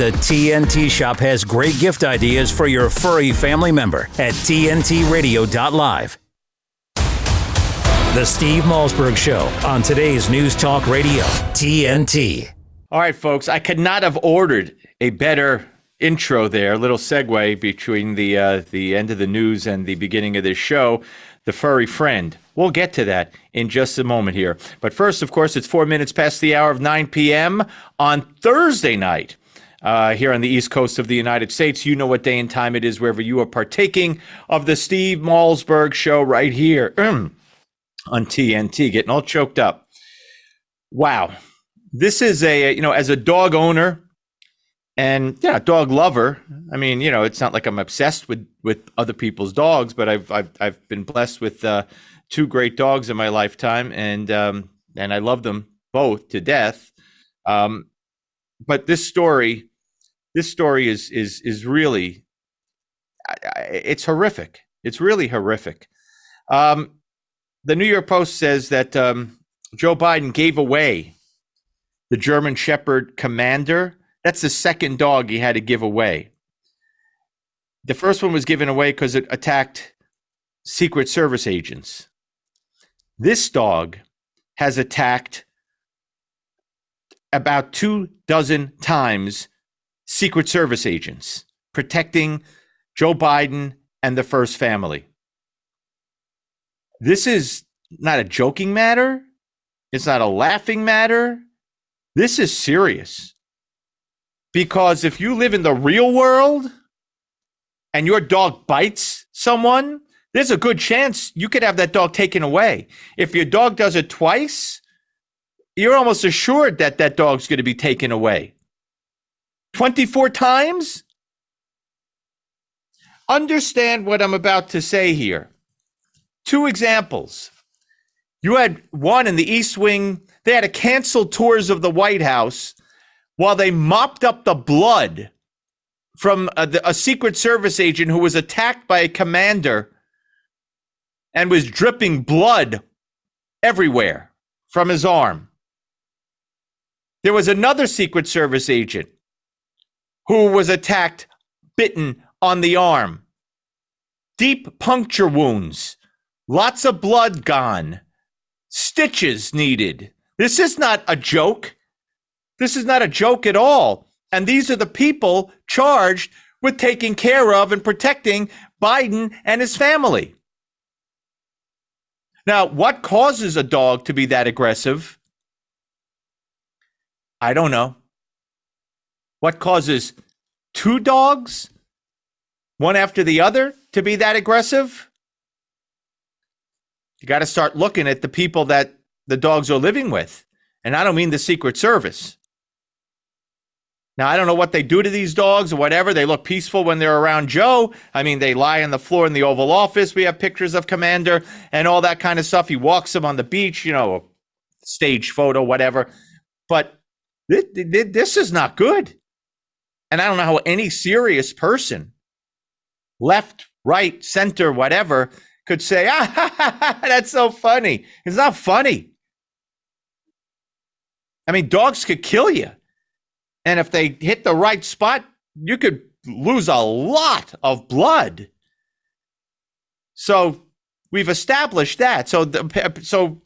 The TNT Shop has great gift ideas for your furry family member at TNTRadio.live. The Steve Malzberg Show on today's News Talk Radio, TNT. All right, folks, I could not have ordered a better intro there, a little segue between the uh, the end of the news and the beginning of this show. The furry friend. We'll get to that in just a moment here. But first, of course, it's four minutes past the hour of 9 p.m. on Thursday night. Uh, here on the east coast of the United States. You know what day and time it is wherever you are partaking of the Steve Malzberg show right here on TNT, getting all choked up. Wow. This is a, you know, as a dog owner and yeah, dog lover. I mean, you know, it's not like I'm obsessed with with other people's dogs, but I've I've, I've been blessed with uh, two great dogs in my lifetime, and um, and I love them both to death. Um, but this story this story is is is really it's horrific. It's really horrific. Um, the New York Post says that um, Joe Biden gave away the German Shepherd Commander. That's the second dog he had to give away. The first one was given away because it attacked Secret Service agents. This dog has attacked about two dozen times Secret Service agents protecting Joe Biden and the first family. This is not a joking matter. It's not a laughing matter. This is serious. Because if you live in the real world and your dog bites someone, there's a good chance you could have that dog taken away. If your dog does it twice, you're almost assured that that dog's going to be taken away. 24 times? Understand what I'm about to say here. Two examples. You had one in the East Wing, they had to cancel tours of the White House while they mopped up the blood from uh, a, a Secret Service agent who was attacked by a commander and was dripping blood everywhere from his arm. There was another Secret Service agent who was attacked, bitten on the arm. Deep puncture wounds, lots of blood gone, stitches needed. This is not a joke. This is not a joke at all. And these are the people charged with taking care of and protecting Biden and his family. Now, what causes a dog to be that aggressive? I don't know. What causes two dogs, one after the other, to be that aggressive? You got to start looking at the people that the dogs are living with. And I don't mean the Secret Service. Now, I don't know what they do to these dogs or whatever. They look peaceful when they're around Joe. I mean, they lie on the floor in the Oval Office. We have pictures of Commander and all that kind of stuff. He walks them on the beach, you know, stage photo, whatever. But this, this is not good. And I don't know how any serious person, left, right, center, whatever, could say, ah, that's so funny. It's not funny. I mean, dogs could kill you. And if they hit the right spot, you could lose a lot of blood. So we've established that. So, the, so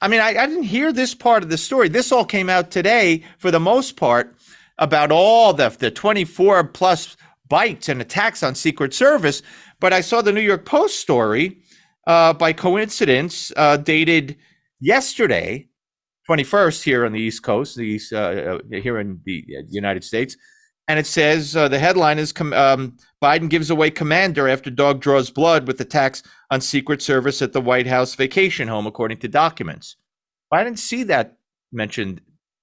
I mean, I, I didn't hear this part of the story. This all came out today for the most part about all the, the 24 plus bites and attacks on Secret Service. But I saw the New York Post story uh, by coincidence uh, dated yesterday, 21st here on the East Coast, the East, uh, uh here in the uh, United States. And it says uh, the headline is um, Biden gives away commander after dog draws blood with attacks on Secret Service at the White House vacation home, according to documents. I didn't see that mentioned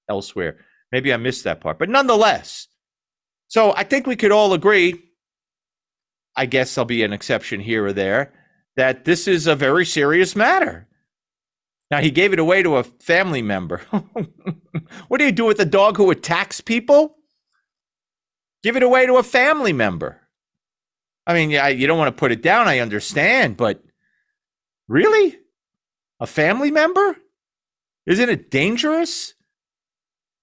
elsewhere. Maybe I missed that part. But nonetheless, so I think we could all agree, I guess there'll be an exception here or there, that this is a very serious matter. Now, he gave it away to a family member. what do you do with a dog who attacks people? Give it away to a family member. I mean, yeah, you don't want to put it down, I understand, but really? A family member? Isn't it dangerous?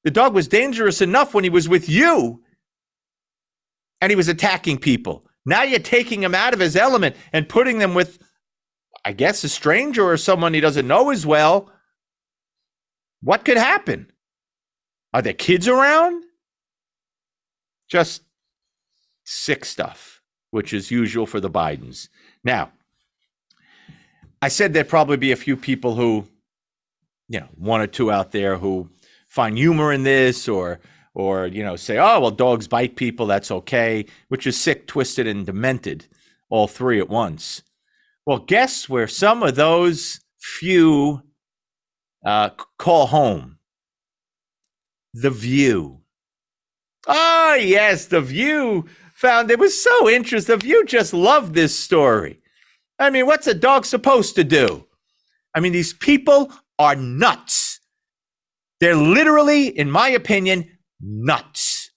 The dog was dangerous enough when he was with you. and he was attacking people. Now you're taking him out of his element and putting them with, I guess, a stranger or someone he doesn't know as well. What could happen? Are there kids around? Just sick stuff, which is usual for the Bidens. Now, I said there'd probably be a few people who, you know, one or two out there who find humor in this or or you know say oh well dogs bite people that's okay which is sick twisted and demented all three at once. Well guess where some of those few uh, call home? The view. Oh yes the view found it was so interesting the view just loved this story. I mean what's a dog supposed to do? I mean these people are nuts they're literally in my opinion nuts.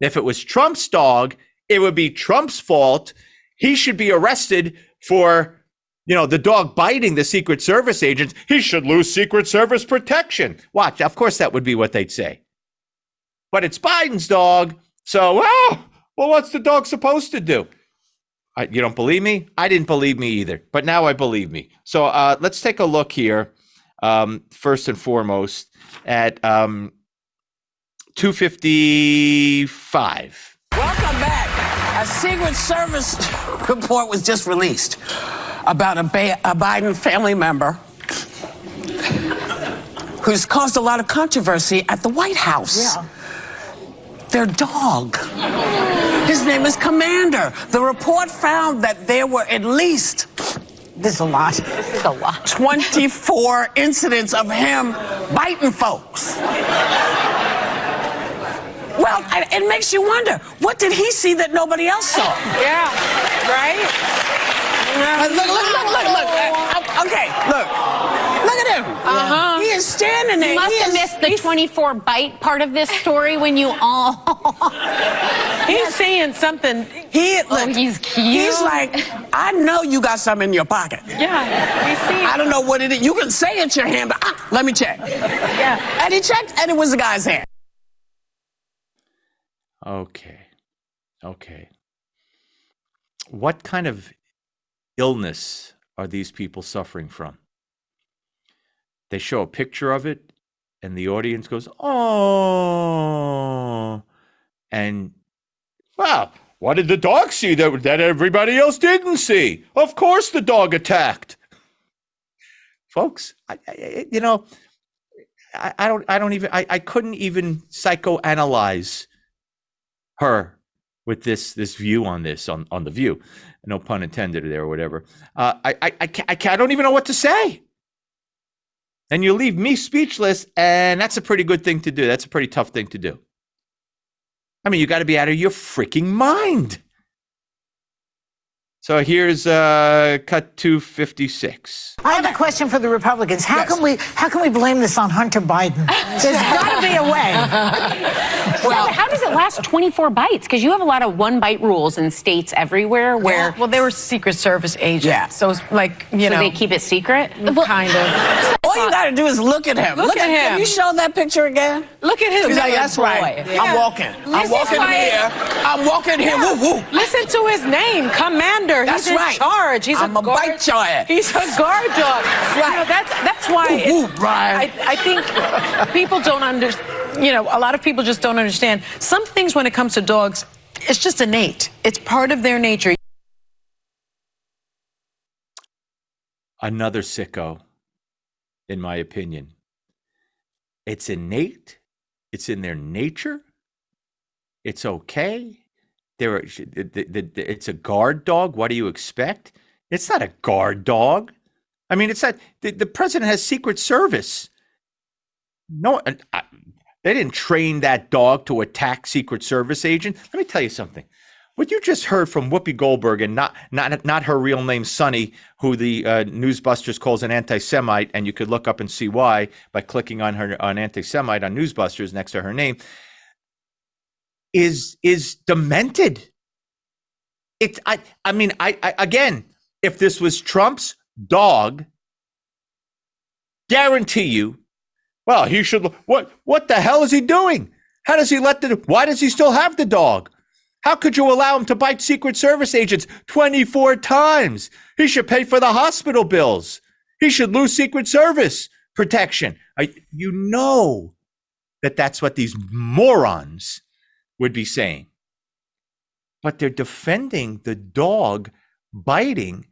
If it was Trump's dog, it would be Trump's fault. He should be arrested for, you know, the dog biting the Secret Service agents. He should lose Secret Service protection. Watch, of course, that would be what they'd say. But it's Biden's dog. So, well, well, what's the dog supposed to do? I, you don't believe me? I didn't believe me either, but now I believe me. So uh, let's take a look here, um, first and foremost, at um, 255. Welcome back. A Secret Service report was just released about a, ba- a Biden family member who's caused a lot of controversy at the White House. Yeah. Their dog. His name is Commander. The report found that there were at least This is a lot. This is a lot. 24 incidents of him biting folks. Well, I- it makes you wonder what did he see that nobody else saw? Yeah. Right? Uh, look, look, look, look, look. Uh, okay, look. Look at him. Uh-huh. He is standing there. You must He have is- missed the 24 bite part of this story when you all. He's saying something. He, look, Oh, he's cute. He's like, I know you got something in your pocket. Yeah. We see. I don't know what it is. You can say it's your hand, but ah, let me check. Yeah. And he checked, and it was the guy's hand. Okay. Okay. What kind of illness are these people suffering from? They show a picture of it, and the audience goes, Oh. And, well, what did the dog see that, that everybody else didn't see? Of course the dog attacked. Folks, I, I, you know, I, I don't, I don't even, I, I couldn't even psychoanalyze her with this this view on this on on the view no pun intended there or whatever. Uh, I, I I can't, I can't I don't even know what to say. And you leave me speechless and that's a pretty good thing to do. That's a pretty tough thing to do. I mean you got to be out of your freaking mind. So here's uh cut 256 I have a question for the Republicans. How can we how can we blame this on Hunter Biden? There's got to be a way. well, how does it last 24 bites? Because you have a lot of one bite rules in states everywhere where Well, they were Secret Service agents. Yeah. So it's like, you so know. they keep it secret. kind of. All you got to do is look at him. Look at him. Can you show that picture again? Look at his He's like, that's right. Yeah. I'm walking. I'm walking here. I'm walking here. Woo woo. Listen to his name, Commander. That's He's in right. charge. He's I'm a a guard. bite ass. He's a guard dog. You know, that's that's why Woo, it's- woo, Brian. I, I think people don't understand. You know, a lot of people just don't understand. Some things when it comes to dogs, it's just innate. It's part of their nature. another sicko, in my opinion. It's innate. It's in their nature. It's okay. There, it's a guard dog. What do you expect? It's not a guard dog. I mean, it's not. The, president has Secret Service. No, I, they didn't train that dog to attack Secret Service agent. Let me tell you something. What you just heard from Whoopi Goldberg and not not not her real name, Sunny, who the uh, Newsbusters calls an anti-Semite, and you could look up and see why by clicking on her on anti-Semite on Newsbusters next to her name, is is demented. It's I I mean I, I again, if this was Trump's dog, guarantee you, well, he should. What what the hell is he doing? How does he let the? Why does he still have the dog? How could you allow him to bite Secret Service agents 24 times? He should pay for the hospital bills. He should lose Secret Service protection. I, you know that that's what these morons would be saying. But they're defending the dog biting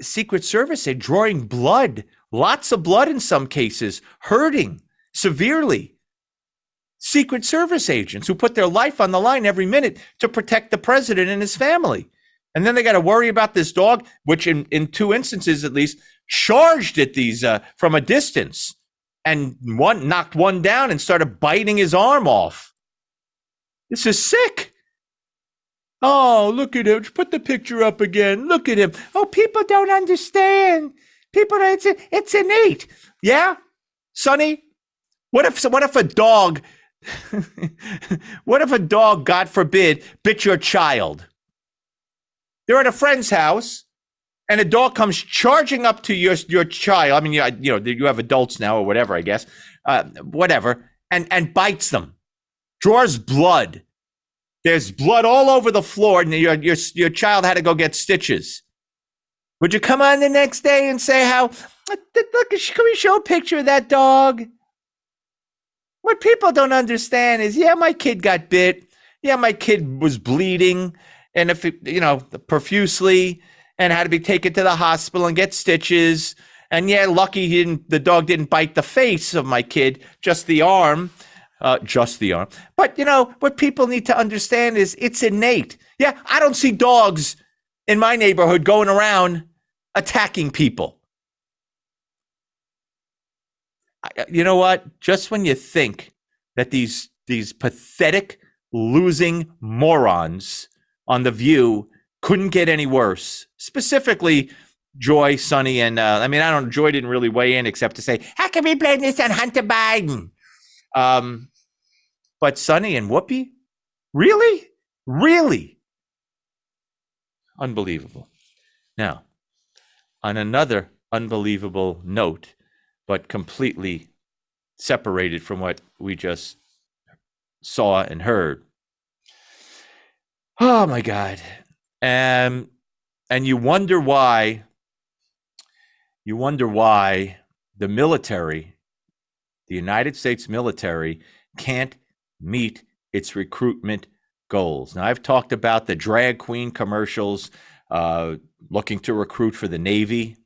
Secret Service, they're drawing blood, lots of blood in some cases, hurting severely. Secret Service agents who put their life on the line every minute to protect the president and his family. And then they got to worry about this dog, which in, in two instances at least charged at these uh, from a distance and one knocked one down and started biting his arm off. This is sick. Oh, look at him. Put the picture up again. Look at him. Oh, people don't understand. People, it's, it's innate. Yeah? Sunny, what if, what if a dog, what if a dog, God forbid, bit your child? They're at a friend's house and a dog comes charging up to your, your child. I mean, you, you know, you have adults now or whatever, I guess, uh, whatever, and, and bites them, draws blood there's blood all over the floor, and your, your, your child had to go get stitches. Would you come on the next day and say how, look, can we show a picture of that dog? What people don't understand is, yeah, my kid got bit. Yeah, my kid was bleeding, and if it, you know, profusely, and had to be taken to the hospital and get stitches. And yeah, lucky he didn't. The dog didn't bite the face of my kid, just the arm uh, just the arm. But you know what people need to understand is it's innate. Yeah, I don't see dogs in my neighborhood going around attacking people. You know what? Just when you think that these these pathetic losing morons on the View couldn't get any worse, specifically Joy, Sunny, and uh, I mean, I don't. Joy didn't really weigh in except to say, "How can we blame this on Hunter Biden?" Um, but Sunny and Whoopi, really, really, unbelievable. Now, on another unbelievable note, but completely separated from what we just saw and heard. Oh my God. Um, and you wonder why, you wonder why the military the United States military can't meet its recruitment goals. Now, I've talked about the drag queen commercials uh, looking to recruit for the Navy,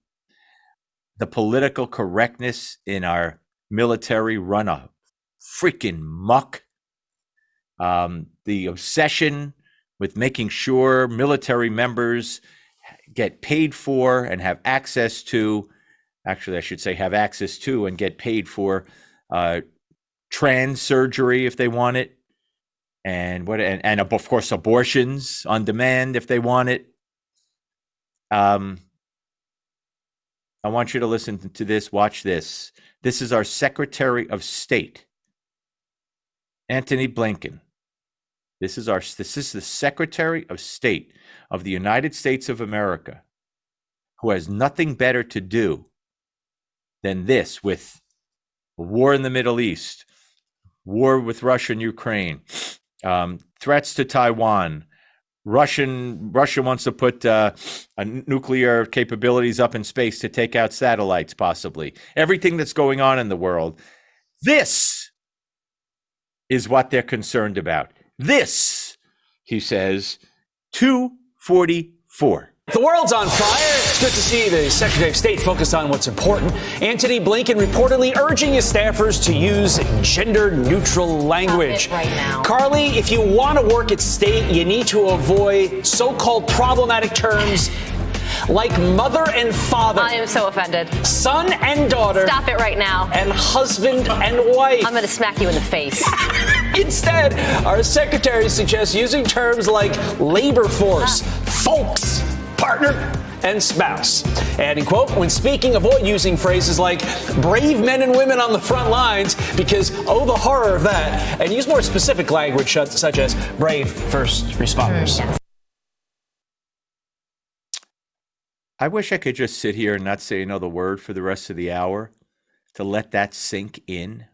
the political correctness in our military run a freaking muck, um, the obsession with making sure military members get paid for and have access to actually i should say have access to and get paid for uh, trans surgery if they want it, and what and, and of course abortions on demand if they want it. Um, I want you to listen to this. Watch this. This is our Secretary of State, Antony Blinken. This is our this is the Secretary of State of the United States of America, who has nothing better to do than this with war in the Middle East, war with Russia and Ukraine, um, threats to Taiwan. Russian Russia wants to put uh, nuclear capabilities up in space to take out satellites, possibly. Everything that's going on in the world. This is what they're concerned about. This, he says, 244. The world's on fire. It's good to see the Secretary of State focus on what's important. Antony Blinken reportedly urging his staffers to use gender neutral language. right now. Carly, if you want to work at state, you need to avoid so called problematic terms like mother and father, I am so offended. son and daughter, Stop it right now. and husband and wife. I'm going to smack you in the face. Instead, our secretary suggests using terms like labor force, folks, partner, and spouse. Adding, quote, when speaking, avoid using phrases like brave men and women on the front lines because, oh, the horror of that, and use more specific language such, such as brave first responders. Mm. I wish I could just sit here and not say another word for the rest of the hour to let that sink in.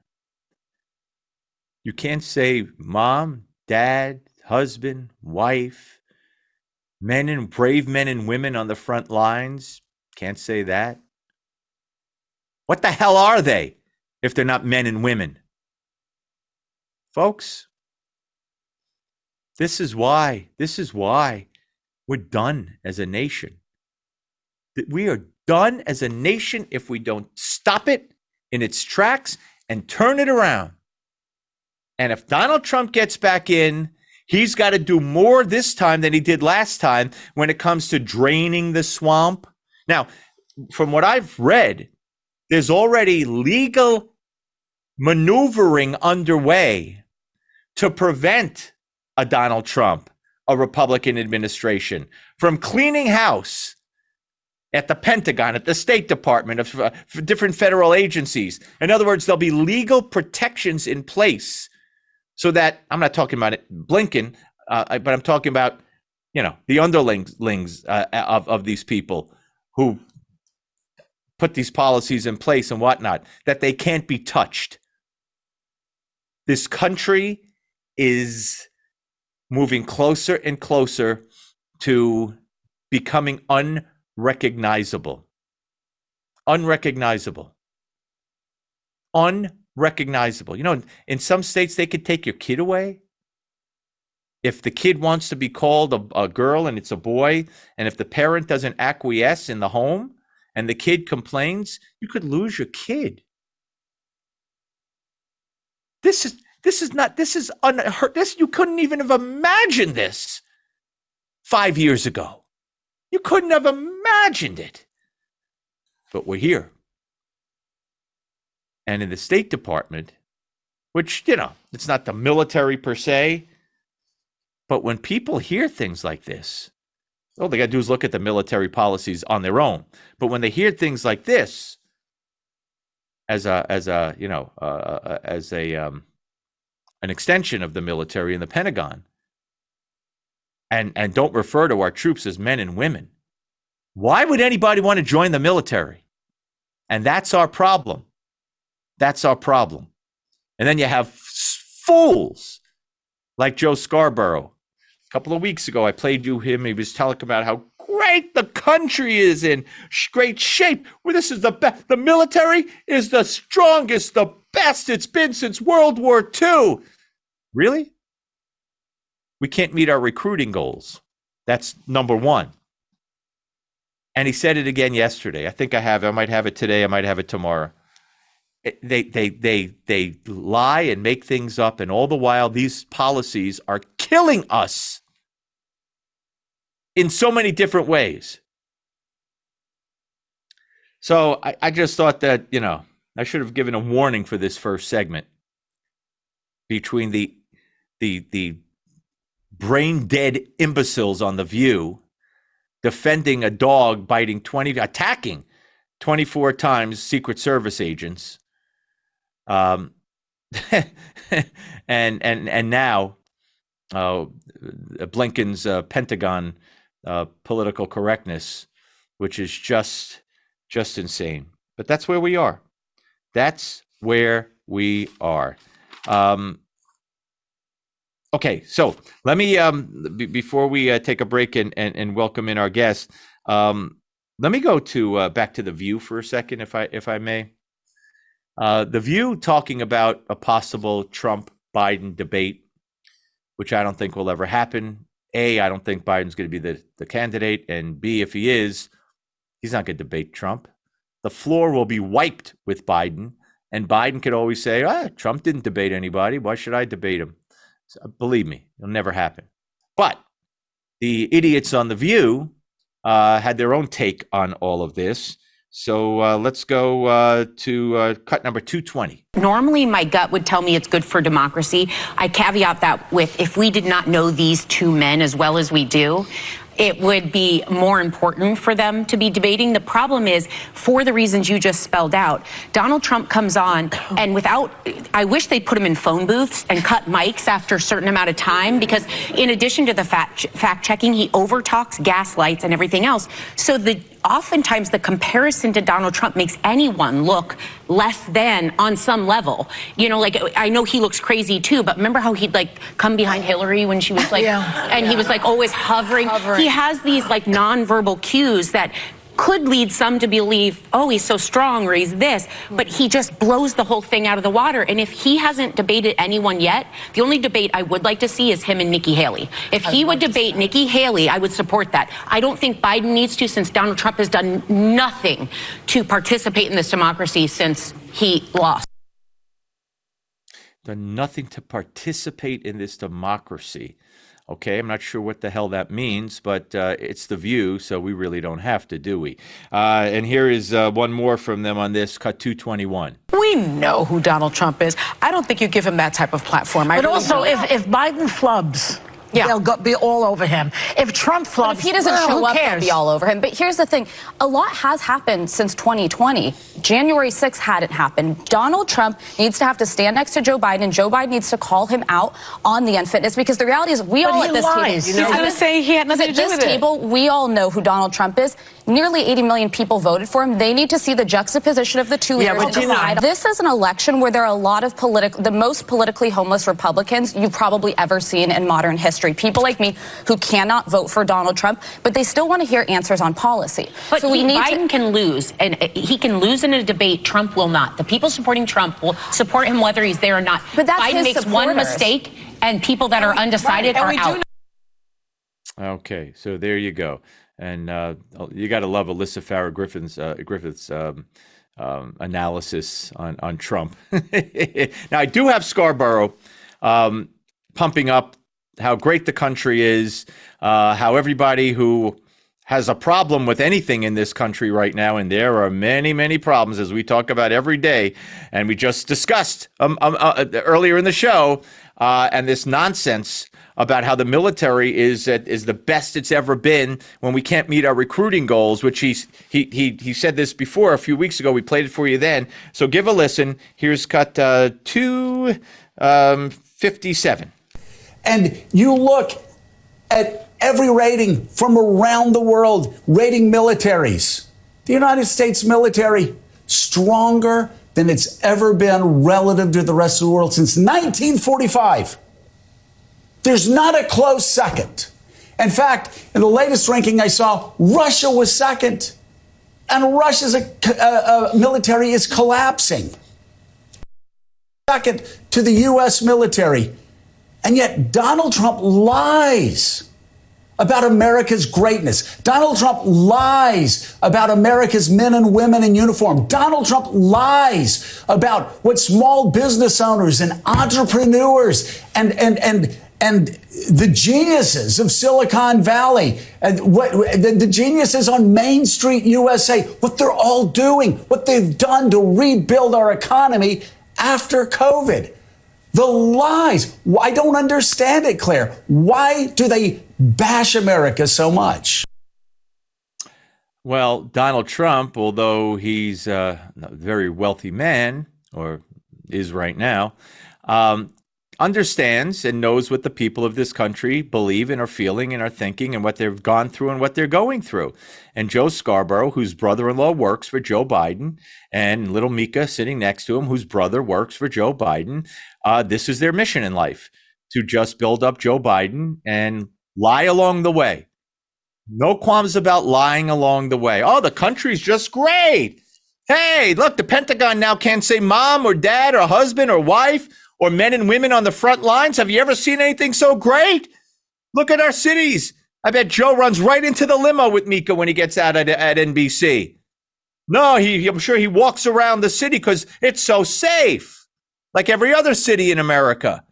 You can't say mom, dad, husband, wife, men and brave men and women on the front lines. Can't say that. What the hell are they if they're not men and women? Folks, this is why, this is why we're done as a nation. We are done as a nation if we don't stop it in its tracks and turn it around. And if Donald Trump gets back in, he's got to do more this time than he did last time when it comes to draining the swamp. Now, from what I've read, there's already legal maneuvering underway to prevent a Donald Trump, a Republican administration, from cleaning house at the Pentagon, at the State Department, of uh, different federal agencies. In other words, there'll be legal protections in place so that I'm not talking about it, Blinken, uh, but I'm talking about you know the underlings uh, of of these people who put these policies in place and whatnot that they can't be touched. This country is moving closer and closer to becoming unrecognizable. Unrecognizable. Unrecognizable. You know, in some states, they could take your kid away. If the kid wants to be called a, a girl and it's a boy, and if the parent doesn't acquiesce in the home and the kid complains, you could lose your kid. This is this is not, this is unheard. This, you couldn't even have imagined this five years ago. You couldn't have imagined it. But we're here. And in the State Department, which, you know, it's not the military per se, but when people hear things like this, all they got to do is look at the military policies on their own. But when they hear things like this, as a, as a, you know, uh, uh as a, um, an extension of the military and the Pentagon, and, and don't refer to our troops as men and women. Why would anybody want to join the military? And that's our problem. That's our problem. And then you have fools like Joe Scarborough. A couple of weeks ago, I played you him. He was telling about how great the country is in great shape. Well, this is the best. The military is the strongest, the best it's been since World War II. Really? We can't meet our recruiting goals. That's number one. And he said it again yesterday. I think I have. I might have it today. I might have it tomorrow. They they they they lie and make things up, and all the while these policies are killing us in so many different ways. So I, I just thought that you know I should have given a warning for this first segment between the the the brain dead imbeciles on the view defending a dog biting 20 attacking 24 times secret service agents um and and and now uh blinken's uh, pentagon uh, political correctness which is just just insane but that's where we are that's where we are. Um, okay, so let me um, b- before we uh, take a break and, and, and welcome in our guest. Um, let me go to uh, back to the View for a second, if I if I may. Uh, the View talking about a possible Trump Biden debate, which I don't think will ever happen. A, I don't think Biden's going to be the, the candidate, and B, if he is, he's not going to debate Trump the floor will be wiped with Biden. And Biden could always say, ah, Trump didn't debate anybody. Why should I debate him? So, believe me, it'll never happen. But the idiots on The View uh, had their own take on all of this. So uh, let's go uh, to uh, cut number 220. Normally, my gut would tell me it's good for democracy. I caveat that with if we did not know these two men as well as we do, it would be more important for them to be debating. The problem is, for the reasons you just spelled out, Donald Trump comes on and without, I wish they'd put him in phone booths and cut mics after a certain amount of time because in addition to the fact, fact checking, he overtalks, gaslights, and everything else. So the oftentimes the comparison to Donald Trump makes anyone look less than on some level. You know, like I know he looks crazy too, but remember how he'd like come behind Hillary when she was like, Yeah. and he was like always hovering. Hovering. He has these like nonverbal cues that could lead some to believe, oh, he's so strong or he's this, but he just blows the whole thing out of the water. And if he hasn't debated anyone yet, the only debate I would like to see is him and Nikki Haley. If he would debate Nikki Haley, I would support that. I don't think Biden needs to since Donald Trump has done nothing to participate in this democracy since he lost. done nothing to participate in this democracy. Okay, I'm not sure what the hell that means, but uh, it's the view, so we really don't have to, do we? Uh, and here is uh, one more from them on this, cut 221. We know who Donald Trump is. I don't think you give him that type of platform. I But really also, don't. if, if Biden flubs, Yeah. they'll go, be all over him. If Trump flubs, But if he doesn't well, show who up, they'll be all over him. But here's the thing a lot has happened since 2020. January 6th hadn't happened. Donald Trump needs to have to stand next to Joe Biden, and Joe Biden needs to call him out on the unfitness because the reality is we But all at this lies. table. He's gonna say he had nothing to do with it. At this table, we all know who Donald Trump is. Nearly 80 million people voted for him. They need to see the juxtaposition of the two Yeah, leaders but you. This is an election where there are a lot of political, the most politically homeless Republicans you've probably ever seen in modern history. People like me who cannot vote for Donald Trump, but they still want to hear answers on policy. But so we he- need Biden to. can lose, and uh, he can lose in a debate. Trump will not. The people supporting Trump will support him whether he's there or not. But that's Biden his makes one mistake, and people that are undecided and are out. know- Okay, so there you go. And uh, you got to love Alyssa Farah Griffin's uh, Griffith's um, um, analysis on on Trump. now I do have Scarborough um, pumping up how great the country is, uh, how everybody who has a problem with anything in this country right now, and there are many, many problems as we talk about every day, and we just discussed um, um, uh, earlier in the show, uh, and this nonsense about how the military is at, is the best it's ever been when we can't meet our recruiting goals. Which he's, he he he said this before a few weeks ago. We played it for you then. So give a listen. Here's cut uh, um. And you look at every rating from around the world, rating militaries. The United States military stronger than it's ever been relative to the rest of the world since 1945. There's not a close second. In fact, in the latest ranking I saw, Russia was second. And Russia's uh, uh, military is collapsing. Second to the U.S. military. And yet, Donald Trump lies about America's greatness. Donald Trump lies about America's men and women in uniform. Donald Trump lies about what small business owners and entrepreneurs and, and, and, and the geniuses of Silicon Valley and what the, the geniuses on Main Street USA, what they're all doing, what they've done to rebuild our economy after COVID. The lies. I don't understand it, Claire. Why do they bash America so much? Well, Donald Trump, although he's uh, a very wealthy man, or is right now, um, understands and knows what the people of this country believe and are feeling and are thinking and what they've gone through and what they're going through. And Joe Scarborough, whose brother in law works for Joe Biden, and little Mika sitting next to him, whose brother works for Joe Biden, uh, this is their mission in life to just build up Joe Biden and lie along the way. No qualms about lying along the way. Oh, the country's just great. Hey, look, the Pentagon now can't say mom or dad or husband or wife or men and women on the front lines. Have you ever seen anything so great? Look at our cities. I bet Joe runs right into the limo with Mika when he gets out at, at NBC. No, he, I'm sure he walks around the city because it's so safe, like every other city in America.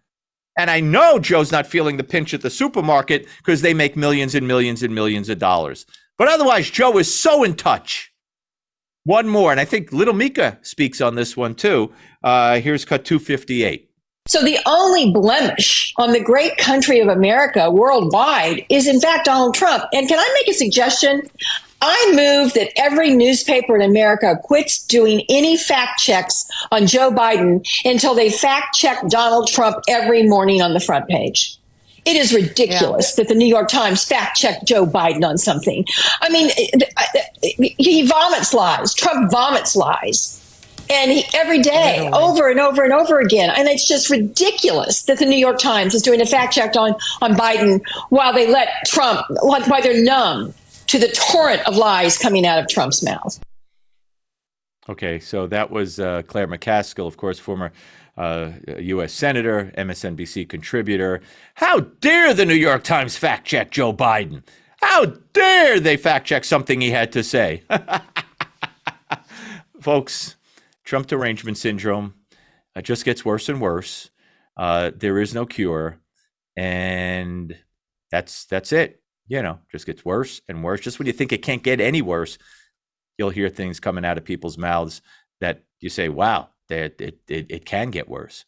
And I know Joe's not feeling the pinch at the supermarket because they make millions and millions and millions of dollars. But otherwise, Joe is so in touch. One more, and I think Little Mika speaks on this one too. Uh, here's cut 258. So the only blemish on the great country of America worldwide is in fact Donald Trump. And can I make a suggestion? I move that every newspaper in America quits doing any fact checks on Joe Biden until they fact check Donald Trump every morning on the front page. It is ridiculous that the New York Times fact checked Joe Biden on something. I mean, he vomits lies. Trump vomits lies. And he, every day, over and over and over again. And it's just ridiculous that the New York Times is doing a fact check on, on Biden while they let Trump, while they're numb to the torrent of lies coming out of Trump's mouth. Okay, so that was uh, Claire McCaskill, of course, former uh, U.S. Senator, MSNBC contributor. How dare the New York Times fact check Joe Biden? How dare they fact check something he had to say? Folks, Trump derangement syndrome uh, just gets worse and worse. Uh, there is no cure, and that's that's it. You know, just gets worse and worse. Just when you think it can't get any worse, you'll hear things coming out of people's mouths that you say, "Wow, that it, it, it can get worse."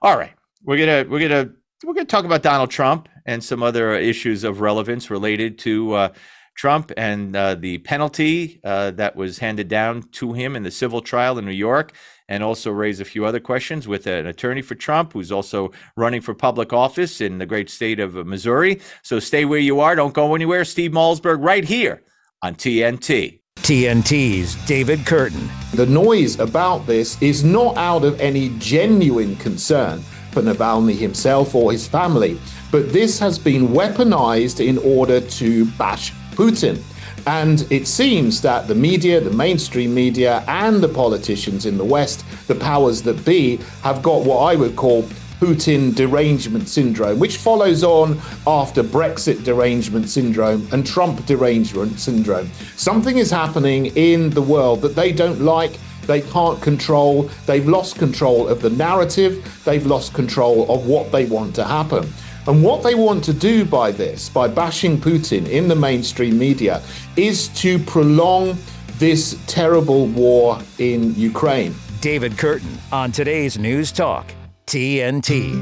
All right, we're gonna we're gonna we're gonna talk about Donald Trump and some other issues of relevance related to uh, Trump and uh, the penalty uh, that was handed down to him in the civil trial in New York, and also raise a few other questions with an attorney for Trump who's also running for public office in the great state of Missouri. So stay where you are, don't go anywhere. Steve Malzberg right here on TNT. TNT's David Kurten. The noise about this is not out of any genuine concern for Navalny himself or his family, but this has been weaponized in order to bash Putin. And it seems that the media, the mainstream media, and the politicians in the West, the powers that be, have got what I would call Putin derangement syndrome, which follows on after Brexit derangement syndrome and Trump derangement syndrome. Something is happening in the world that they don't like. They can't control. They've lost control of the narrative. They've lost control of what they want to happen. And what they want to do by this, by bashing Putin in the mainstream media, is to prolong this terrible war in Ukraine. David Kurten on today's News Talk. TNT.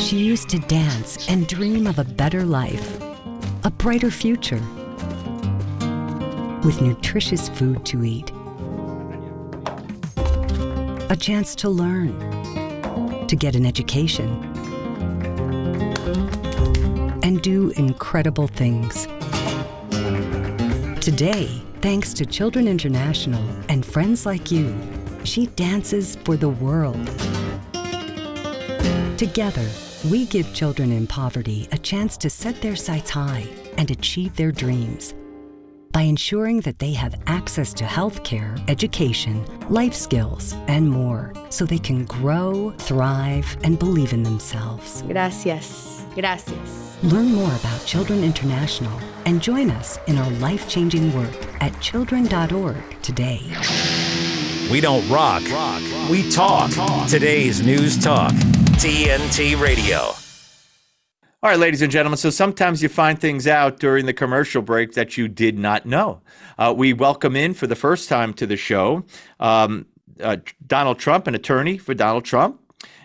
She used to dance and dream of a better life, a brighter future, with nutritious food to eat, a chance to learn, to get an education, and do incredible things. Today, Thanks to Children International and friends like you, she dances for the world. Together, we give children in poverty a chance to set their sights high and achieve their dreams by ensuring that they have access to health care, education, life skills, and more so they can grow, thrive, and believe in themselves. Gracias. Gracias. Learn more about Children International and join us in our life changing work at children.org today. We don't rock, rock. we talk. Today's News Talk, TNT Radio. All right, ladies and gentlemen. So sometimes you find things out during the commercial break that you did not know. Uh, we welcome in for the first time to the show um, uh, Donald Trump, an attorney for Donald Trump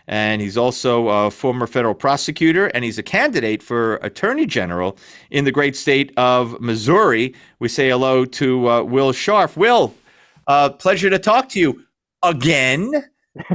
and he's also a former federal prosecutor, and he's a candidate for attorney general in the great state of Missouri. We say hello to uh, Will Scharf. Will, uh, pleasure to talk to you again.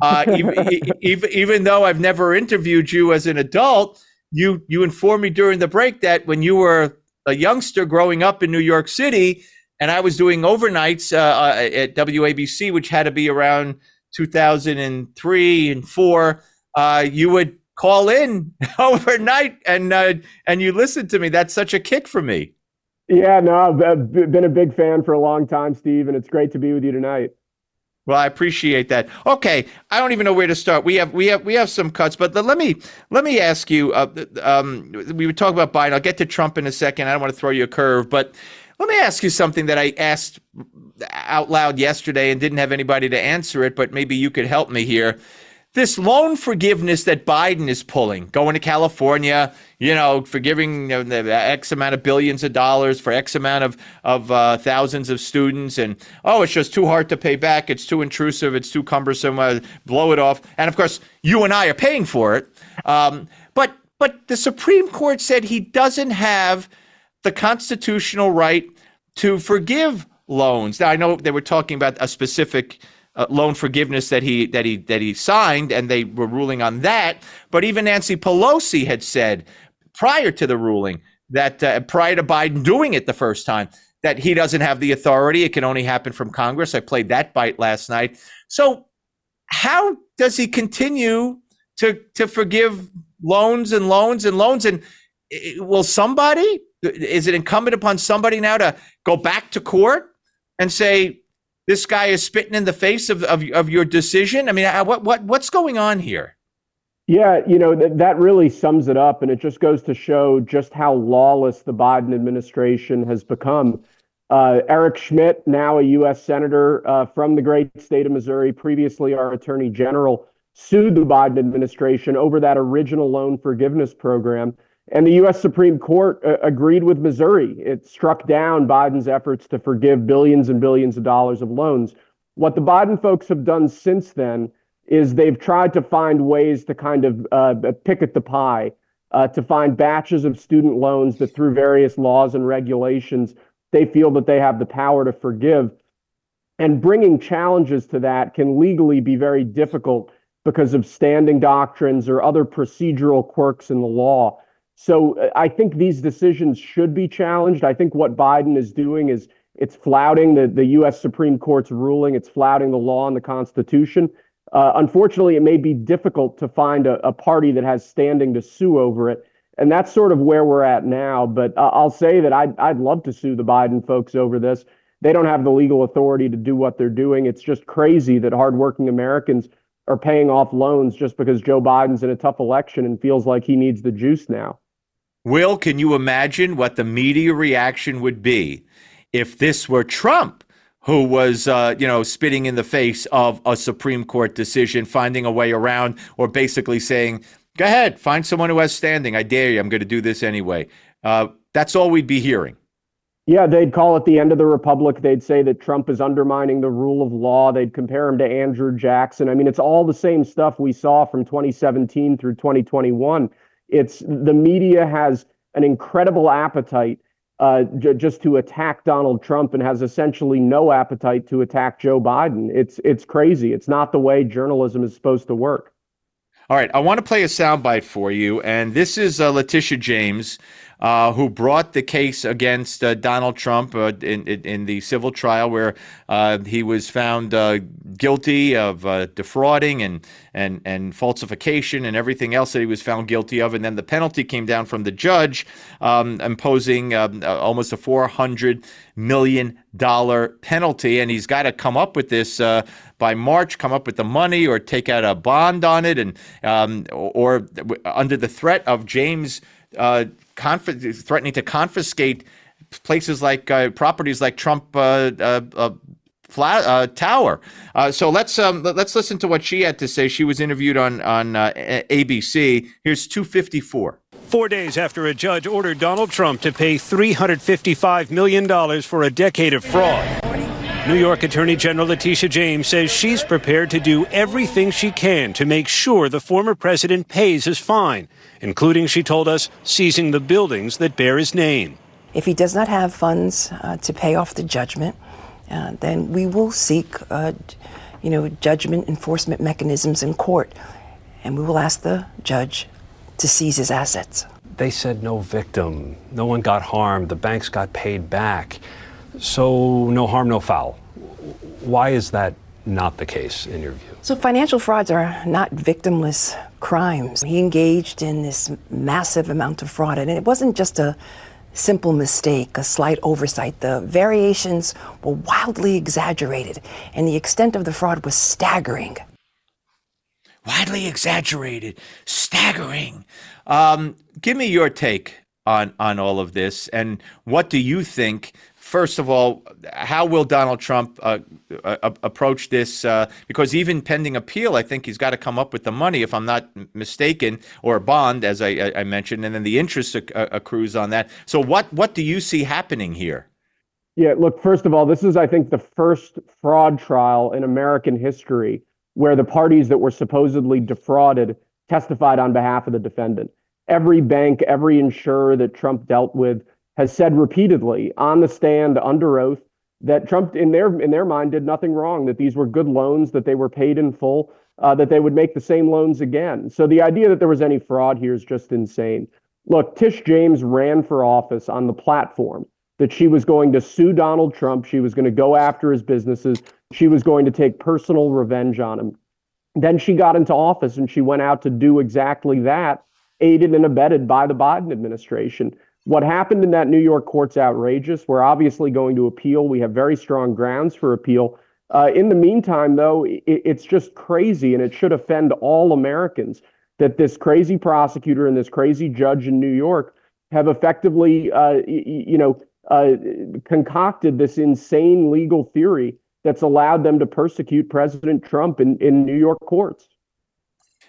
Uh, even, even, even though I've never interviewed you as an adult, you you informed me during the break that when you were a youngster growing up in New York City, and I was doing overnights uh, uh at WABC, which had to be around 2003 and four, uh, you would call in overnight and uh, and you listened to me. That's such a kick for me. Yeah, no, I've been a big fan for a long time, Steve, and it's great to be with you tonight. Well, I appreciate that. Okay, I don't even know where to start. We have we have we have some cuts, but let me let me ask you. Uh, um, we would talk about Biden. I'll get to Trump in a second. I don't want to throw you a curve, but let me ask you something that I asked out loud yesterday and didn't have anybody to answer it, but maybe you could help me here. This loan forgiveness that Biden is pulling, going to California, you know, forgiving X amount of billions of dollars for X amount of, of uh, thousands of students, and oh, it's just too hard to pay back. It's too intrusive. It's too cumbersome. Uh, blow it off. And of course, you and I are paying for it. Um, but but the Supreme Court said he doesn't have the constitutional right to forgive loans. Now, I know they were talking about a specific uh, loan forgiveness that he that he that he signed, and they were ruling on that. But even Nancy Pelosi had said prior to the ruling that uh, prior to Biden doing it the first time that he doesn't have the authority; it can only happen from Congress. I played that bite last night. So, how does he continue to to forgive loans and loans and loans? And will somebody? Is it incumbent upon somebody now to go back to court and say this guy is spitting in the face of, of, of your decision? I mean, what, what, what's going on here? Yeah, you know, th- that really sums it up. And it just goes to show just how lawless the Biden administration has become. Uh, Eric Schmitt, now a U.S. Senator uh, from the great state of Missouri, previously our Attorney General, sued the Biden administration over that original loan forgiveness program. And the U.S. Supreme Court uh, agreed with Missouri. It struck down Biden's efforts to forgive billions and billions of dollars of loans. What the Biden folks have done since then is they've tried to find ways to kind of uh, pick at the pie, uh, to find batches of student loans that through various laws and regulations, they feel that they have the power to forgive. And bringing challenges to that can legally be very difficult because of standing doctrines or other procedural quirks in the law. So uh, I think these decisions should be challenged. I think what Biden is doing is it's flouting the, the U.S. Supreme Court's ruling, it's flouting the law and the Constitution. Uh, unfortunately, it may be difficult to find a, a, party that has standing to sue over it. And that's sort of where we're at now. But uh, I'll say that I'd, I'd love to sue the Biden folks over this. They don't have the legal authority to do what they're doing. It's just crazy that hardworking Americans are paying off loans just because Joe Biden's in a tough election and feels like he needs the juice now. Will, can you imagine what the media reaction would be if this were Trump who was, uh, you know, spitting in the face of a Supreme Court decision, finding a way around, or basically saying, "Go ahead, find someone who has standing. I dare you. I'm going to do this anyway." Uh, that's all we'd be hearing. Yeah, they'd call it the end of the republic. They'd say that Trump is undermining the rule of law. They'd compare him to Andrew Jackson. I mean, it's all the same stuff we saw from 2017 through 2021. It's the media has an incredible appetite uh, j- just to attack Donald Trump and has essentially no appetite to attack Joe Biden. It's it's crazy. It's not the way journalism is supposed to work. All right, I want to play a soundbite for you, and this is uh, Letitia James uh, who brought the case against uh, Donald Trump uh, in, in, the civil trial where uh, he was found uh, guilty of uh, defrauding and and and falsification and everything else that he was found guilty of, and then the penalty came down from the judge, um, imposing um, almost a four hundred million dollar penalty, and he's got to come up with this by March, come up with the money or take out a bond on it, and um, or, or under the threat of James uh, conf- threatening to confiscate places like uh, properties like Trump uh, uh, uh flat, Tower. so let's um, let's listen to what she had to say. She was interviewed on on ABC. Here's 254. Four days after a judge ordered Donald Trump to pay $355 million for a decade of fraud. New York Attorney General Letitia James says she's prepared to do everything she can to make sure the former president pays his fine including, she told us, seizing the buildings that bear his name. If he does not have funds uh, to pay off the judgment, uh, then we will seek, uh, you know, judgment enforcement mechanisms in court, and we will ask the judge to seize his assets. They said no victim, no one got harmed, the banks got paid back, so no harm, no foul. Why is that not the case in your view? So, financial frauds are not victimless crimes. He engaged in this massive amount of fraud, and it wasn't just a simple mistake, a slight oversight. The variations were wildly exaggerated, and the extent of the fraud was staggering. Widely exaggerated, staggering. Um, give me your take on on all of this, and what do you think first of all, how will Donald Trump uh, uh, approach this? Uh, because even pending appeal, I think he's got to come up with the money, if I'm not mistaken, or a bond, as I, I mentioned, and then the interest acc- accrues on that. So, what what do you see happening here? Yeah, look, first of all, this is, I think, the first fraud trial in American history where the parties that were supposedly defrauded testified on behalf of the defendant. Every bank, every insurer that Trump dealt with has said repeatedly on the stand under oath that Trump, in their in their mind, did nothing wrong. That these were good loans, that they were paid in full, uh, that they would make the same loans again. So the idea that there was any fraud here is just insane. Look, Tish James ran for office on the platform that she was going to sue Donald Trump. She was going to go after his businesses. She was going to take personal revenge on him. Then she got into office and she went out to do exactly that, aided and abetted by the Biden administration. What happened in that New York court's outrageous. We're obviously going to appeal. We have very strong grounds for appeal. Uh, in the meantime, though, it, it's just crazy, and it should offend all Americans that this crazy prosecutor and this crazy judge in New York have effectively, uh, y- you know, uh, concocted this insane legal theory that's allowed them to persecute President Trump in, in New York courts.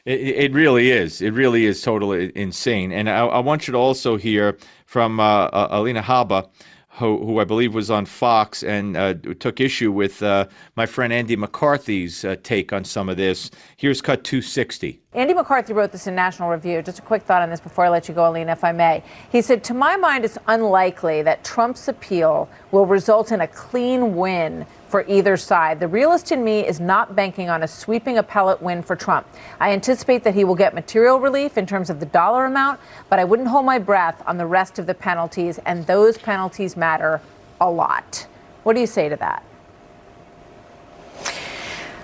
It, it really is. It really is totally insane. And I, I want you to also hear from uh, uh, Alina Habba, who, who I believe was on Fox and uh, took issue with uh, my friend Andy McCarthy's uh, take on some of this. Here's cut 260. Andy McCarthy wrote this in National Review. Just a quick thought on this before I let you go, Alina, if I may. He said, To my mind, it's unlikely that Trump's appeal will result in a clean win for either side. The realist in me is not banking on a sweeping appellate win for Trump. I anticipate that he will get material relief in terms of the dollar amount, but I wouldn't hold my breath on the rest of the penalties, and those penalties matter a lot. What do you say to that?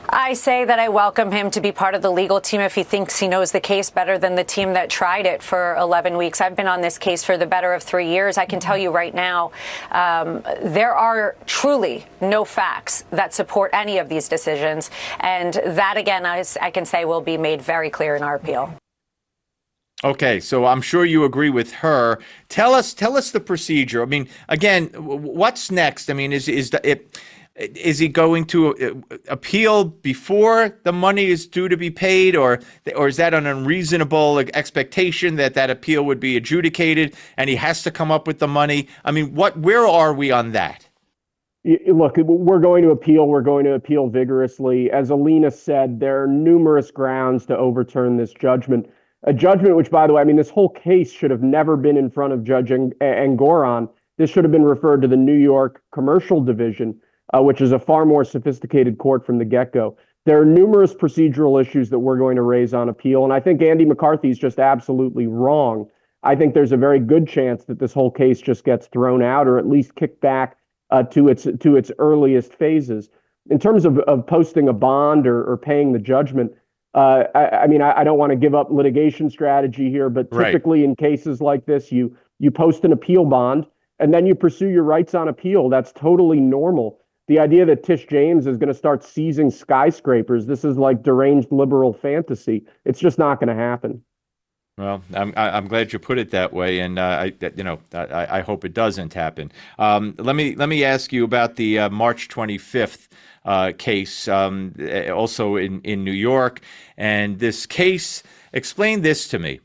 I say that I welcome him to be part of the legal team if he thinks he knows the case better than the team that tried it for 11 weeks. I've been on this case for the better of three years. I can tell you right now, um, there are truly no facts that support any of these decisions. And that, again, I, I can say will be made very clear in our appeal. Okay, so I'm sure you agree with her. Tell us, tell us the procedure. I mean, again, what's next? I mean, is is the, it? Is he going to uh, appeal before the money is due to be paid, or or is that an unreasonable expectation that that appeal would be adjudicated and he has to come up with the money? I mean, what where are we on that? Look, we're going to appeal. We're going to appeal vigorously. As Alina said, there are numerous grounds to overturn this judgment. A judgment which, by the way, I mean, this whole case should have never been in front of Judge Engoron. This should have been referred to the New York Commercial Division which is a far more sophisticated court from the get go. There are numerous procedural issues that we're going to raise on appeal. And I think Andy McCarthy is just absolutely wrong. I think there's a very good chance that this whole case just gets thrown out or at least kicked back uh, to its to its earliest phases. In terms of, of posting a bond or, or paying the judgment, uh, I, I, mean, I, I don't want to give up litigation strategy here, but typically right. in cases like this, you you post an appeal bond and then you pursue your rights on appeal. That's totally normal the idea that Tish James is going to start seizing skyscrapers, this is like deranged liberal fantasy. It's just not going to happen. Well, I'm I'm glad you put it that way, and uh, I you know I, I hope it doesn't happen. Um, let me let me ask you about the uh, March 25th uh, case, um, also in in New York, and this case. Explain this to me.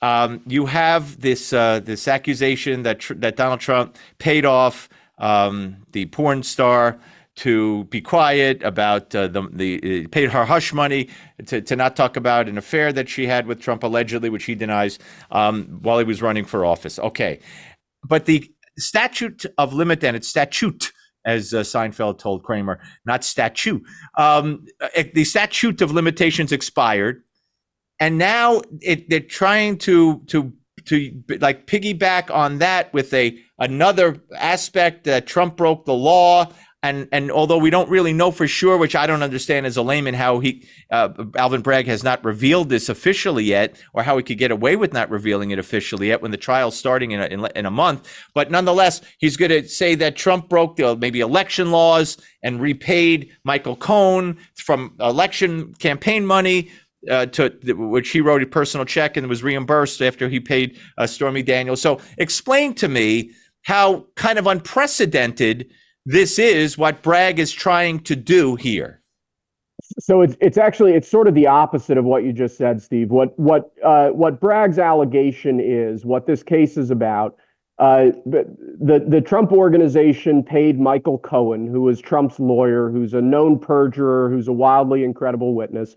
Um, you have this uh, this accusation that tr- that Donald Trump paid off um, the porn star to be quiet about uh, the the uh, paid her hush money to, to not talk about an affair that she had with Trump allegedly, which he denies um, while he was running for office. Okay, but the statute of limit and it's statute. As uh, Seinfeld told Kramer, not statue. Um, the statute of limitations expired, and now it, they're trying to to to like piggyback on that with a another aspect that Trump broke the law. And, and although we don't really know for sure, which I don't understand as a layman, how he uh, Alvin Bragg has not revealed this officially yet, or how he could get away with not revealing it officially yet when the trial's starting in a, in, in a month. But nonetheless, he's going to say that Trump broke the maybe election laws and repaid Michael Cohen from election campaign money uh, to which he wrote a personal check and was reimbursed after he paid uh, Stormy Daniels. So explain to me how kind of unprecedented this is what Bragg is trying to do here. So it's it's actually it's sort of the opposite of what you just said, Steve. What what uh, what Bragg's allegation is, what this case is about. Uh, the the Trump organization paid Michael Cohen, who was Trump's lawyer, who's a known perjurer, who's a wildly incredible witness.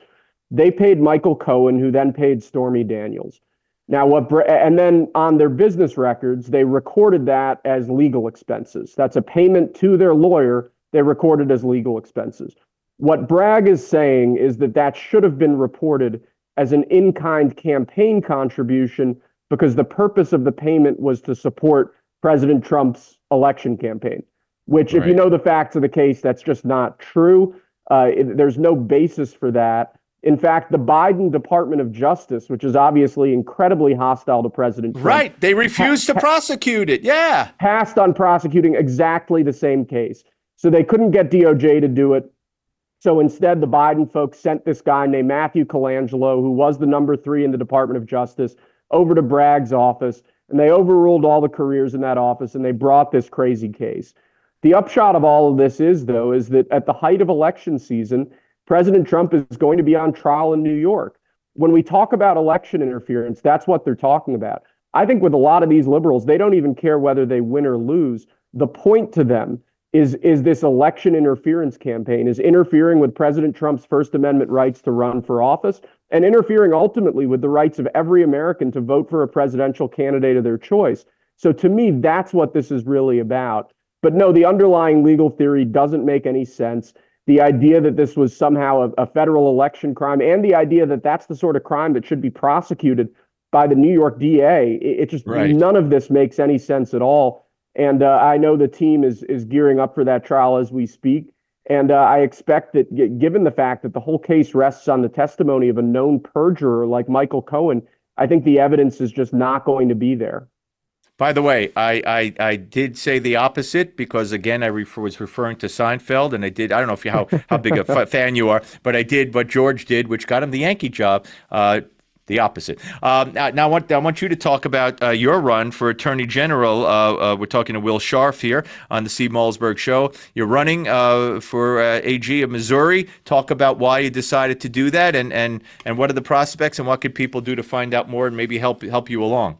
They paid Michael Cohen, who then paid Stormy Daniels. Now, what, and then on their business records, they recorded that as legal expenses. That's a payment to their lawyer. They recorded as legal expenses. What Bragg is saying is that that should have been reported as an in kind campaign contribution because the purpose of the payment was to support President Trump's election campaign, which, right. if you know the facts of the case, that's just not true. Uh, it, there's no basis for that. In fact, the Biden Department of Justice, which is obviously incredibly hostile to President Trump, right? They refused to prosecute it. Yeah, passed on prosecuting exactly the same case. So they couldn't get DOJ to do it. So instead, the Biden folks sent this guy named Matthew Colangelo, who was the number three in the Department of Justice, over to Bragg's office, and they overruled all the careers in that office, and they brought this crazy case. The upshot of all of this is, though, is that at the height of election season, President Trump is going to be on trial in New York. When we talk about election interference, that's what they're talking about. I think with a lot of these liberals, they don't even care whether they win or lose. The point to them is, is this election interference campaign, is interfering with President Trump's First Amendment rights to run for office and interfering ultimately with the rights of every American to vote for a presidential candidate of their choice. So to me, that's what this is really about. But no, the underlying legal theory doesn't make any sense the idea that this was somehow a, a, federal election crime and the idea that that's the sort of crime that should be prosecuted by the New York DA. It, it just right. none of this makes any sense at all. And uh, I know the team is is gearing up for that trial as we speak. And uh, I expect that, g- given the fact that the whole case rests on the testimony of a known perjurer like Michael Cohen, I think the evidence is just not going to be there. By the way, I, I, I did say the opposite because again I refer, was referring to Seinfeld, and I did. I don't know if you how how big a f- fan you are, but I did what George did, which got him the Yankee job. Uh, the opposite. Um, now, now I, want, I want you to talk about uh, your run for Attorney General. Uh, uh, we're talking to Will Scharf here on the Steve Malzberg Show. You're running uh, for uh, AG of Missouri. Talk about why you decided to do that, and, and, and what are the prospects, and what could people do to find out more and maybe help help you along.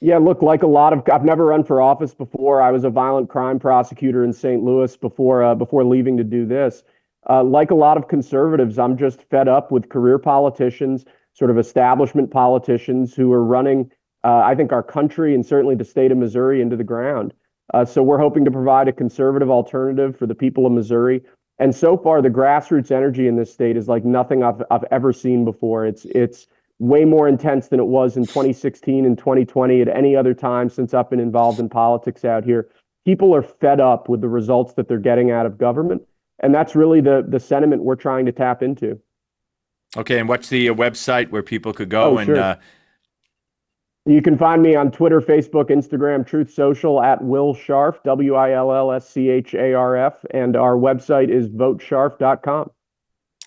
Yeah, look, like a lot of, I've never run for office before. I was a violent crime prosecutor in St. Louis before uh, before leaving to do this. Uh, like a lot of conservatives, I'm just fed up with career politicians, sort of establishment politicians who are running, uh, I think, our country and certainly the state of Missouri into the ground. Uh, so we're hoping to provide a conservative alternative for the people of Missouri. And so far, the grassroots energy in this state is like nothing I've, I've ever seen before. It's it's way more intense than it was in 2016 and 2020 at any other time since I've been involved in politics out here. People are fed up with the results that they're getting out of government, and that's really the the sentiment we're trying to tap into. Okay, and what's the uh, website where people could go oh, and? Sure. Uh... You can find me on Twitter, Facebook, Instagram, Truth Social at Will Scharf, W I L L S C H A R F, and our website is votescharf.com.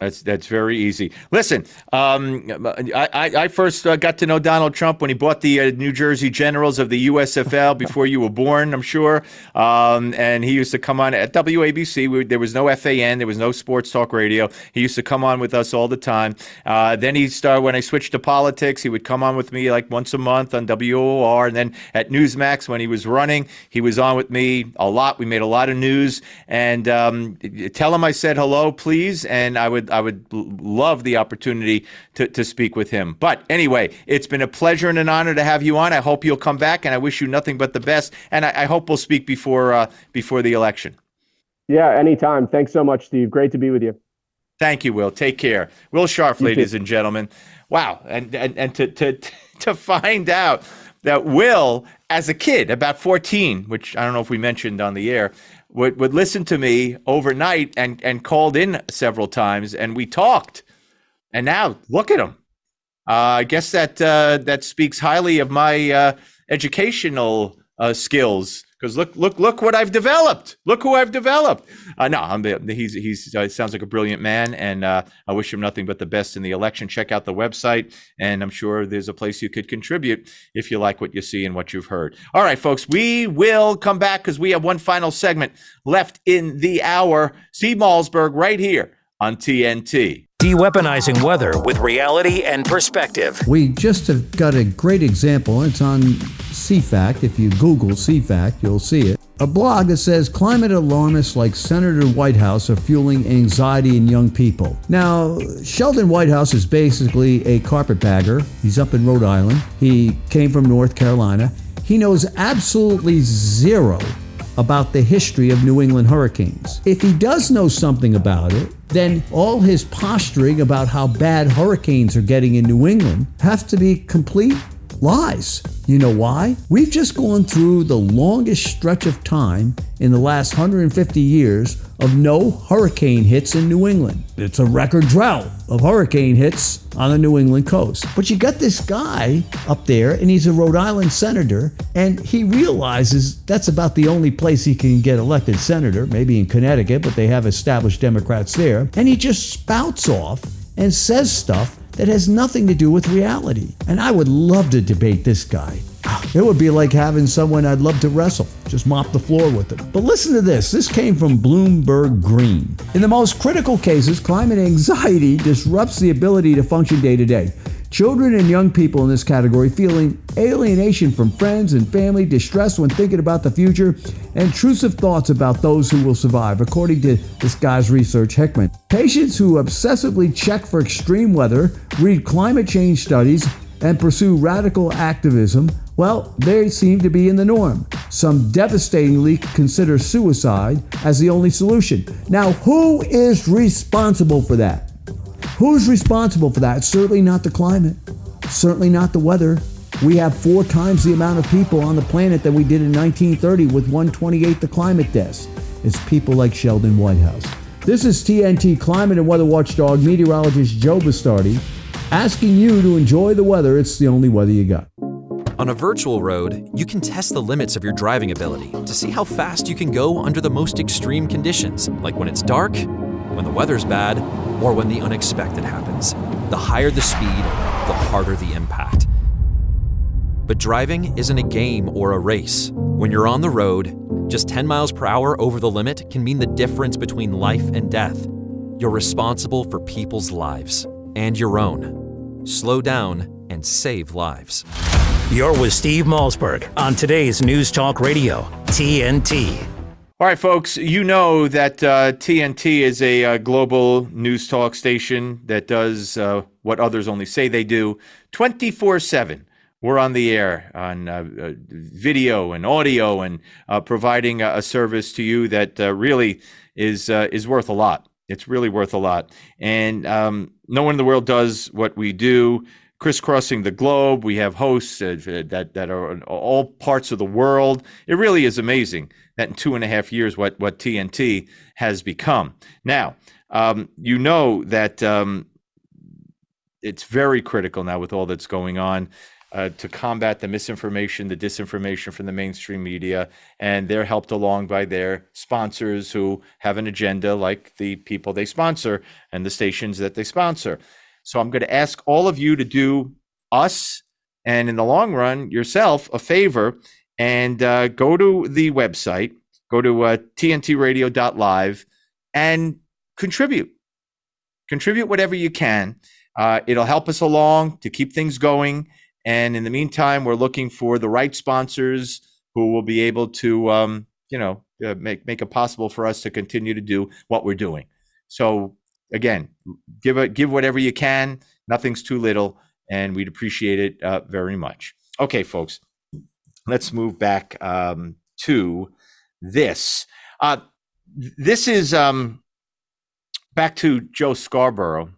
That's that's very easy. Listen, um, I, I first uh, got to know Donald Trump when he bought the uh, New Jersey Generals of the USFL before you were born, I'm sure. Um, and he used to come on at WABC. We, there was no FAN, there was no sports talk radio. He used to come on with us all the time. Uh, then he started when I switched to politics. He would come on with me like once a month on WOR, and then at Newsmax when he was running, he was on with me a lot. We made a lot of news. And um, tell him I said hello, please, and I would I would love the opportunity to, to speak with him. But anyway, it's been a pleasure and an honor to have you on. I hope you'll come back, and I wish you nothing but the best. And I, I hope we'll speak before uh, before the election. Yeah, anytime. Thanks so much, Steve. Great to be with you. Thank you, Will. Take care. Will Scharf, you ladies too. and gentlemen. Wow, and and, and to, to to find out that Will, as a kid, about 14, which I don't know if we mentioned on the air, would, would listen to me overnight and, and called in several times and we talked. And now look at him. Uh, I guess that uh, that speaks highly of my uh, educational uh, skills because look, look, look what I've developed. Look who I've developed. Uh, no, I'm, he's he's uh, sounds like a brilliant man, and uh, I wish him nothing but the best in the election. Check out the website, and I'm sure there's a place you could contribute if you like what you see and what you've heard. All right, folks, we will come back because we have one final segment left in the hour. Steve Malzberg right here on TNT. De-weaponizing weather with reality and perspective. We just have got a great example. It's on CFACT. If you Google CFACT, you'll see it a blog that says climate alarmists like Senator Whitehouse are fueling anxiety in young people. Now, Sheldon Whitehouse is basically a carpetbagger. He's up in Rhode Island. He came from North Carolina. He knows absolutely zero about the history of New England hurricanes. If he does know something about it, then all his posturing about how bad hurricanes are getting in New England have to be complete lies. You know why? We've just gone through the longest stretch of time in the last 150 years of no hurricane hits in New England. It's a record drought of hurricane hits on the New England coast. But you got this guy up there, and he's a Rhode Island senator, and he realizes that's about the only place he can get elected senator, maybe in Connecticut, but they have established Democrats there. And he just spouts off and says stuff that has nothing to do with reality. And I would love to debate this guy. It would be like having someone I'd love to wrestle, just mop the floor with them. But listen to this this came from Bloomberg Green. In the most critical cases, climate anxiety disrupts the ability to function day to day. Children and young people in this category feeling alienation from friends and family, distress when thinking about the future, and intrusive thoughts about those who will survive, according to this guy's research, Hickman. Patients who obsessively check for extreme weather, read climate change studies, and pursue radical activism, well, they seem to be in the norm. Some devastatingly consider suicide as the only solution. Now, who is responsible for that? Who's responsible for that? Certainly not the climate, certainly not the weather. We have four times the amount of people on the planet that we did in 1930 with 128 the climate deaths. It's people like Sheldon Whitehouse. This is TNT climate and weather watchdog meteorologist Joe Bastardi asking you to enjoy the weather. It's the only weather you got. On a virtual road, you can test the limits of your driving ability to see how fast you can go under the most extreme conditions, like when it's dark, when the weather's bad, or when the unexpected happens. The higher the speed, the harder the impact. But driving isn't a game or a race. When you're on the road, just 10 miles per hour over the limit can mean the difference between life and death. You're responsible for people's lives and your own. Slow down and save lives. You're with Steve Malzberg on today's News Talk Radio, TNT. All right, folks, you know that uh, TNT is a uh, global news talk station that does uh, what others only say they do 24 7. We're on the air on uh, uh, video and audio and uh, providing a, a, service to you that really is, is worth a lot. It's really worth a lot. And um, no one in the world does what we do crisscrossing the globe. We have hosts that that are in all parts of the world. It really is amazing that in two and a half years, what what TNT has become. Now, um, you know that um, it's very critical now with all that's going on. Uh, to combat the misinformation, the disinformation from the mainstream media, and they're helped along by their sponsors who have an agenda, like the people they sponsor and the stations that they sponsor. So I'm going to ask all of you to do us and in the long run yourself a favor and uh, go to the website, go to uh, tntradio.live and contribute. Contribute whatever you can. Uh, it'll help us along to keep things going. And in the meantime, we're looking for the right sponsors who will be able to, um, you know, uh, make make it possible for us to continue to do what we're doing. So again, give a, give whatever you can. Nothing's too little, and we'd appreciate it uh, very much. Okay, folks, let's move back um, to this. Uh, this is um, back to Joe Scarborough,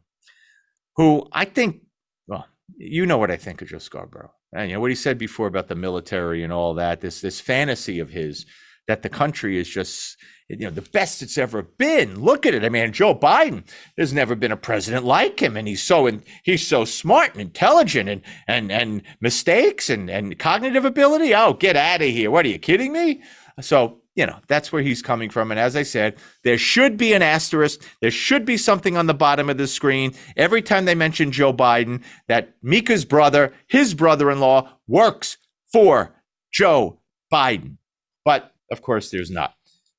who I think, well, you know what I think of Joe Scarborough. And you know what he said before about the military and all that. This this fantasy of his that the country is just you know the best it's ever been. Look at it. I mean joe biden there's never been a president like him and he's so and he's so smart and intelligent and and and mistakes and and cognitive ability. Oh get out of here. What are you kidding me? So you know that's where he's coming from. And as i said there should be an asterisk. There should be something on the bottom of the screen. Every time they mention joe biden that mika's brother his brother-in-law works for joe biden. But of course there's not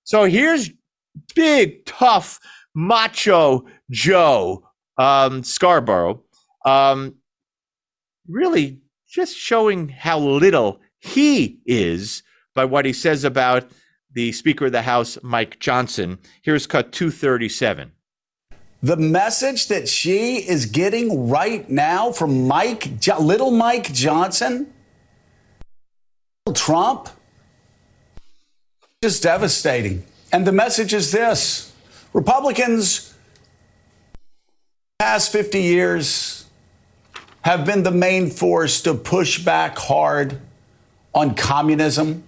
so here's big, tough, macho Joe um, Scarborough, um, really just showing how little he is by what he says about the Speaker of the House, Mike Johnson. Here's cut 237. The message that she is getting right now from Mike, little Mike Johnson, Trump, is devastating. And the message is this Republicans, past 50 years, have been the main force to push back hard on communism,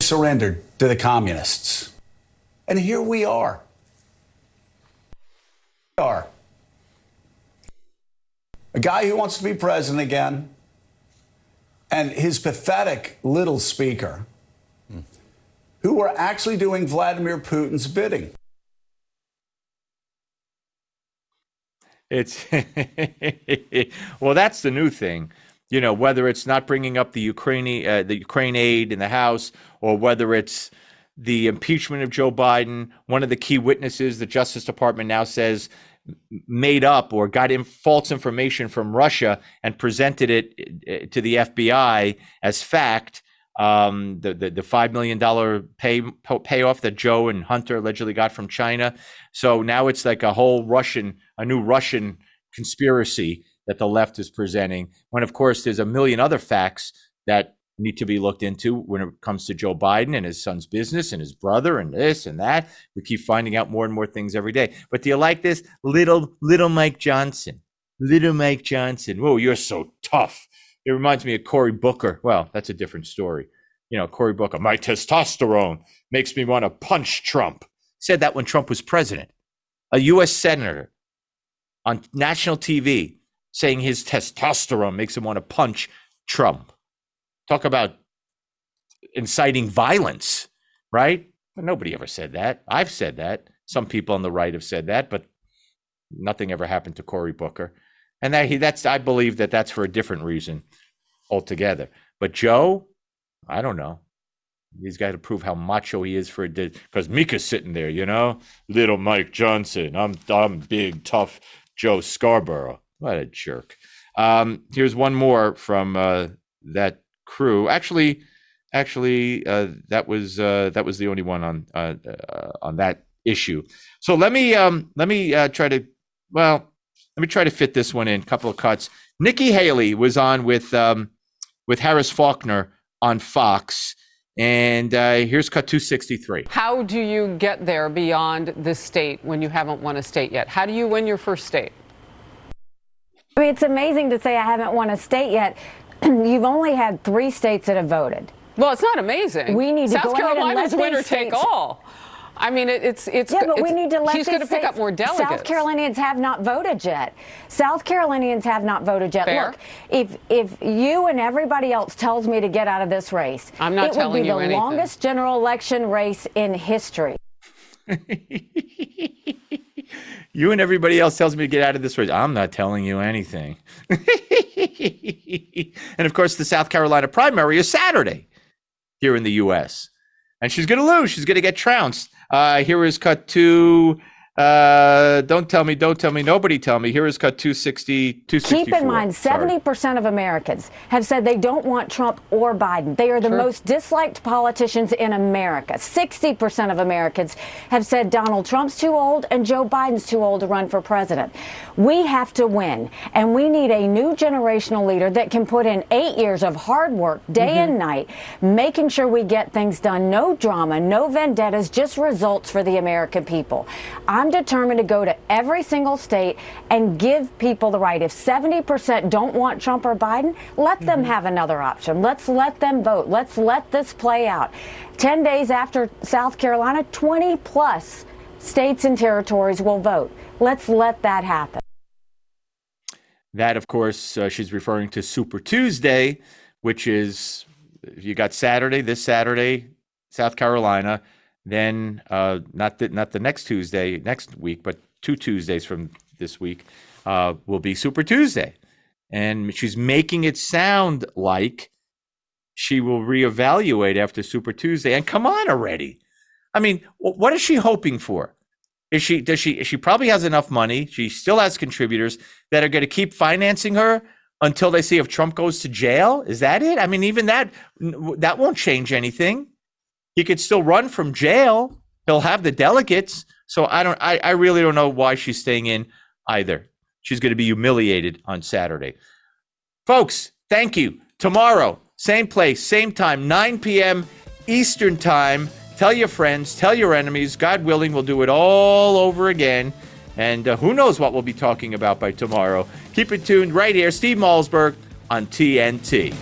surrendered to the communists. And here we are. We are. A guy who wants to be president again, and his pathetic little speaker, who were actually doing Vladimir Putin's bidding. It's well, that's the new thing. You know, whether it's not bringing up the Ukraine, uh, the Ukraine aid in the House, or whether it's the impeachment of Joe Biden, one of the key witnesses, the Justice Department now says made up or got in false information from Russia and presented it uh, to the FBI as fact. Um, the, the the five million dollar pay payoff that Joe and Hunter allegedly got from China. So now it's like a whole Russian, a new Russian conspiracy that the left is presenting. When of course there's a million other facts that need to be looked into when it comes to Joe Biden and his son's business and his brother and this and that. We keep finding out more and more things every day. But do you like this little little Mike Johnson? Little Mike Johnson. Whoa, you're so tough. It reminds me of Cory Booker. Well, that's a different story. You know, Cory Booker, my testosterone makes me want to punch Trump. Said that when Trump was president. A U.S. senator on national TV saying his testosterone makes him want to punch Trump. Talk about inciting violence, right? But nobody ever said that. I've said that. Some people on the right have said that, but nothing ever happened to Cory Booker. And that he that's I believe that that's for a different reason altogether. But Joe, I don't know. He's got to prove how macho he is for a because Mika's sitting there, you know, little Mike Johnson. I'm I'm big tough Joe Scarborough. What a jerk. Um, here's one more from uh, that crew. Actually, actually, uh, that was uh, that was the only one on uh, uh, on that issue. So let me um, let me uh, try to well let me try to fit this one in. A couple of cuts. Nikki Haley was on with um, with Harris Faulkner on Fox. And uh, here's cut 263. How do you get there beyond the state when you haven't won a state yet? How do you win your first state? I mean, it's amazing to say I haven't won a state yet. You've only had three states that have voted. Well, it's not amazing. We need South to go Carolina's ahead and let winner take all. I mean, it, it's it's. Yeah, but it's, we need to let She's going to pick up more delegates. South Carolinians have not voted yet. South Carolinians have not voted yet. Fair. Look, if if you and everybody else tells me to get out of this race, I'm not it telling would be you the anything. longest general election race in history. You and everybody else tells me to get out of this race. I'm not telling you anything. and of course, the South Carolina primary is Saturday here in the U.S. And she's going to lose. She's going to get trounced. Uh, here is cut two. Uh, don't tell me, don't tell me, nobody tell me. Here is cut 260, 264. Keep in mind, Sorry. 70% of Americans have said they don't want Trump or Biden. They are the most disliked politicians in America. 60% of Americans have said Donald Trump's too old and Joe Biden's too old to run for president. We have to win, and we need a new generational leader that can put in eight years of hard work, day and night, making sure we get things done. No drama, no vendettas, just results for the American people. I'm determined to go to every single state and give people the right. If 70% don't want Trump or Biden, let them have another option. Let's let them vote. Let's let this play out. 10 days after South Carolina, 20 plus states and territories will vote. Let's let that happen. That, of course, uh, she's referring to Super Tuesday, which is you got Saturday, this Saturday, South Carolina, then uh, not the, not the next Tuesday next week, but two Tuesdays from this week uh, will be Super Tuesday, and she's making it sound like she will reevaluate after Super Tuesday. And come on already! I mean, what is she hoping for? Is she does she she probably has enough money? She still has contributors that are going to keep financing her until they see if Trump goes to jail. Is that it? I mean, even that that won't change anything. He could still run from jail. He'll have the delegates. So I don't. I, I really don't know why she's staying in either. She's going to be humiliated on Saturday. Folks, thank you. Tomorrow, same place, same time, 9 p.m. Eastern Time. Tell your friends, tell your enemies. God willing, we'll do it all over again. And uh, who knows what we'll be talking about by tomorrow. Keep it tuned right here. Steve Malzberg on TNT.